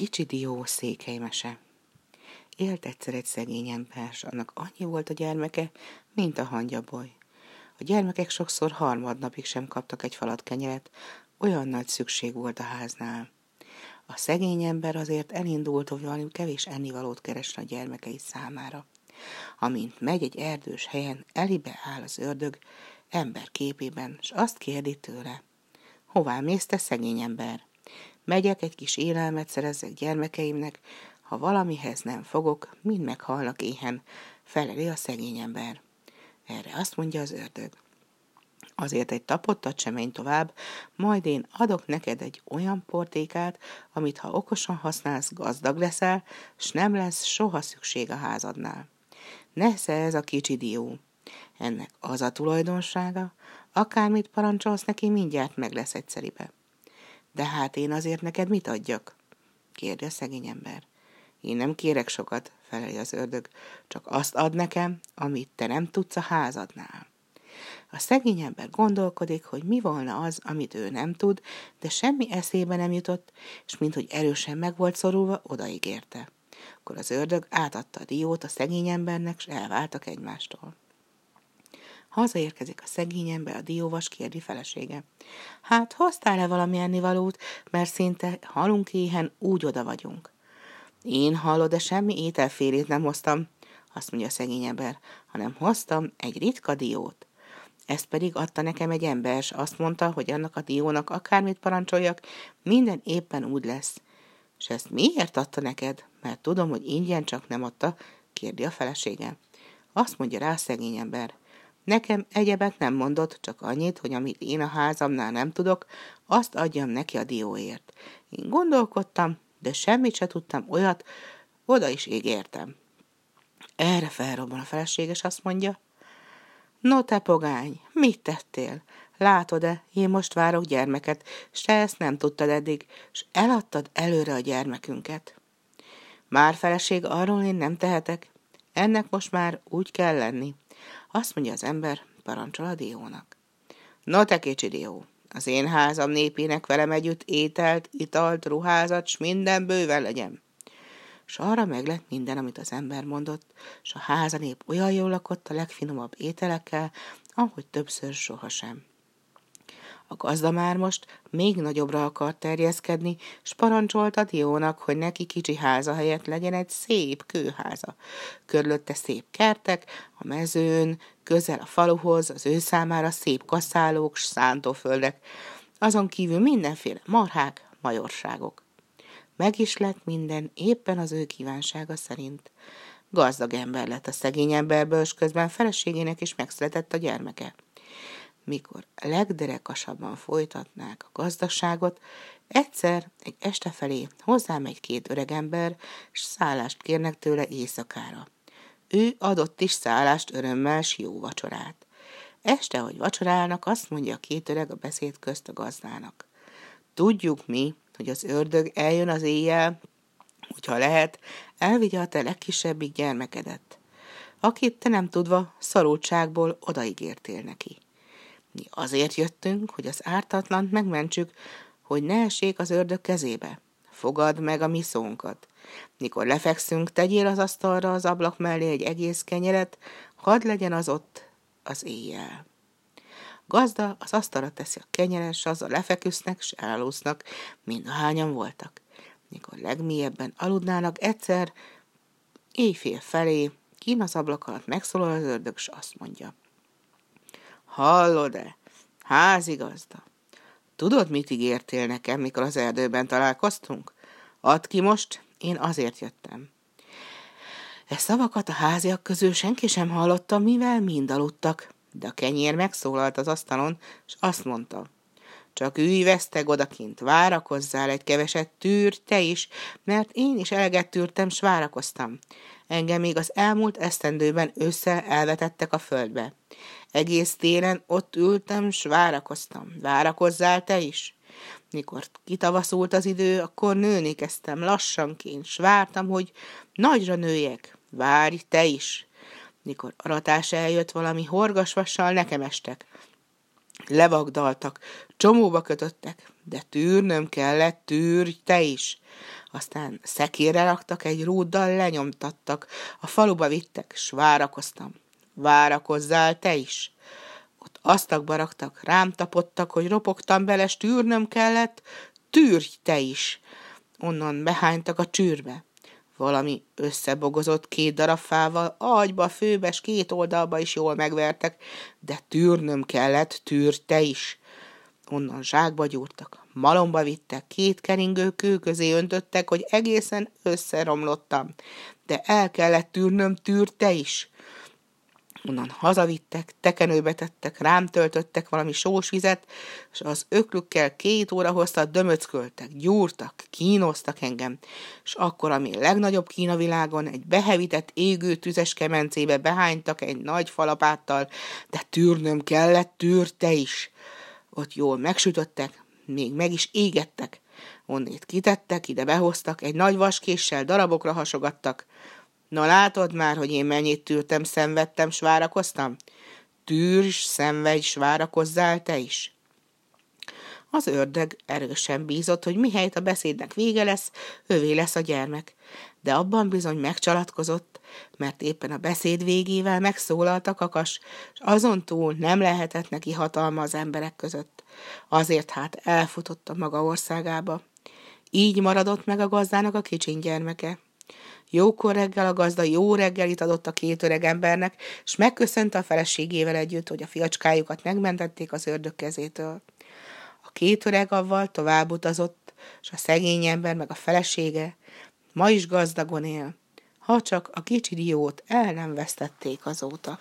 kicsi dió székelymese. Élt egyszer egy szegény ember, s annak annyi volt a gyermeke, mint a hangyaboly. A gyermekek sokszor harmadnapig sem kaptak egy falat kenyeret, olyan nagy szükség volt a háznál. A szegény ember azért elindult, hogy valami kevés ennivalót keresne a gyermekei számára. Amint megy egy erdős helyen, elibe áll az ördög, ember képében, és azt kérdi tőle. Hová mész te, szegény ember? Megyek egy kis élelmet szerezzek gyermekeimnek, ha valamihez nem fogok, mind meghalnak éhen, feleli a szegény ember. Erre azt mondja az ördög. Azért egy tapottat sem menj tovább, majd én adok neked egy olyan portékát, amit ha okosan használsz, gazdag leszel, s nem lesz soha szükség a házadnál. Nesze ez a kicsi dió. Ennek az a tulajdonsága, akármit parancsolsz neki, mindjárt meg lesz egyszeribe. De hát én azért neked mit adjak? kérdi a szegény ember. Én nem kérek sokat, feleli az ördög, csak azt ad nekem, amit te nem tudsz a házadnál. A szegény ember gondolkodik, hogy mi volna az, amit ő nem tud, de semmi eszébe nem jutott, és minthogy erősen meg volt szorulva, odaígérte. Akkor az ördög átadta a diót a szegény embernek, és elváltak egymástól. Hazaérkezik a szegény ember, a dióvas kérdi felesége. Hát hoztál-e valami ennivalót, mert szinte halunk éhen, úgy oda vagyunk. Én hallod, de semmi ételfélét nem hoztam, azt mondja a szegény ember, hanem hoztam egy ritka diót. Ezt pedig adta nekem egy ember, és azt mondta, hogy annak a diónak akármit parancsoljak, minden éppen úgy lesz. És ezt miért adta neked? Mert tudom, hogy ingyen csak nem adta, kérdi a felesége. Azt mondja rá a szegény ember. Nekem egyebet nem mondott, csak annyit, hogy amit én a házamnál nem tudok, azt adjam neki a dióért. Én gondolkodtam, de semmit se tudtam olyat, oda is ígértem. Erre felrobban a feleséges, azt mondja, No te pogány, mit tettél? Látod-e, én most várok gyermeket, se ezt nem tudtad eddig, s eladtad előre a gyermekünket. Már feleség, arról én nem tehetek. Ennek most már úgy kell lenni. Azt mondja az ember, parancsol a diónak. No te kicsi dió, az én házam népének velem együtt ételt, italt, ruházat, s minden bőven legyen. S arra meg lett minden, amit az ember mondott, s a háza nép olyan jól lakott a legfinomabb ételekkel, ahogy többször sohasem. A gazda már most még nagyobbra akart terjeszkedni, s parancsolta Diónak, hogy neki kicsi háza helyett legyen egy szép kőháza. Körülötte szép kertek, a mezőn, közel a faluhoz, az ő számára szép kaszálók, s szántóföldek, azon kívül mindenféle marhák, majorságok. Meg is lett minden éppen az ő kívánsága szerint. Gazdag ember lett a szegény emberből, és közben feleségének is megszületett a gyermeke mikor legderekasabban folytatnák a gazdaságot, egyszer egy este felé hozzám egy két öregember, s szállást kérnek tőle éjszakára. Ő adott is szállást örömmel, s jó vacsorát. Este, hogy vacsorálnak, azt mondja a két öreg a beszéd közt a gazdának. Tudjuk mi, hogy az ördög eljön az éjjel, hogyha lehet, elvigye a te legkisebbik gyermekedet, akit te nem tudva szorultságból odaígértél neki. Mi azért jöttünk, hogy az ártatlant megmentsük, hogy ne essék az ördög kezébe. Fogad meg a mi szónkat. Mikor lefekszünk, tegyél az asztalra az ablak mellé egy egész kenyeret, hadd legyen az ott az éjjel. Gazda az asztalra teszi a kenyeret, s azzal lefeküsznek, s elalusznak, mind a hányan voltak. Mikor legmélyebben aludnának, egyszer éjfél felé, kín az ablak alatt megszólal az ördög, s azt mondja. Hallod-e? Házigazda. Tudod, mit ígértél nekem, mikor az erdőben találkoztunk? Add ki most, én azért jöttem. E szavakat a háziak közül senki sem hallotta, mivel mind aludtak, de a kenyér megszólalt az asztalon, és azt mondta, csak ülj veszteg odakint, várakozzál egy keveset, tűr te is, mert én is eleget tűrtem, s várakoztam. Engem még az elmúlt esztendőben össze elvetettek a földbe. Egész télen ott ültem, s várakoztam. Várakozzál te is? Mikor kitavaszult az idő, akkor nőni kezdtem lassanként, s vártam, hogy nagyra nőjek. Várj te is! Mikor aratás eljött, valami horgasvassal nekem estek. Levagdaltak, csomóba kötöttek, de tűrnöm kellett, tűrj te is. Aztán szekérre raktak, egy rúddal lenyomtattak, a faluba vittek, s várakoztam. Várakozzál te is. Ott asztakba raktak, rám tapottak, hogy ropogtam bele, tűrnöm kellett, tűrj te is. Onnan behánytak a csűrbe. Valami összebogozott két darab fával, agyba, főbes, két oldalba is jól megvertek, de tűrnöm kellett, tűr te is. Onnan zsákba gyúrtak, malomba vittek, két keringő kő közé öntöttek, hogy egészen összeromlottam. De el kellett tűrnöm, tűr te is. Onnan hazavittek, tekenőbe tettek, rám töltöttek valami sós vizet, és az öklükkel két óra hozta dömöcköltek, gyúrtak, kínoztak engem, és akkor, ami legnagyobb kína világon, egy behevített égő tüzes kemencébe behánytak egy nagy falapáttal, de tűrnöm kellett, tűr te is. Ott jól megsütöttek, még meg is égettek. Onnét kitettek, ide behoztak, egy nagy vaskéssel darabokra hasogattak, Na látod már, hogy én mennyit tűrtem, szenvedtem, s várakoztam? Tűrs, szenvedj, s várakozzál te is. Az ördög erősen bízott, hogy mihelyt a beszédnek vége lesz, ővé lesz a gyermek. De abban bizony megcsalatkozott, mert éppen a beszéd végével megszólalt a kakas, és azon túl nem lehetett neki hatalma az emberek között. Azért hát elfutott a maga országába. Így maradott meg a gazdának a kicsin gyermeke. Jókor reggel a gazda jó reggelit adott a két öreg embernek, és megköszönte a feleségével együtt, hogy a fiacskájukat megmentették az ördög kezétől. A két öreg avval tovább utazott, és a szegény ember meg a felesége ma is gazdagon él, ha csak a kicsi diót el nem vesztették azóta.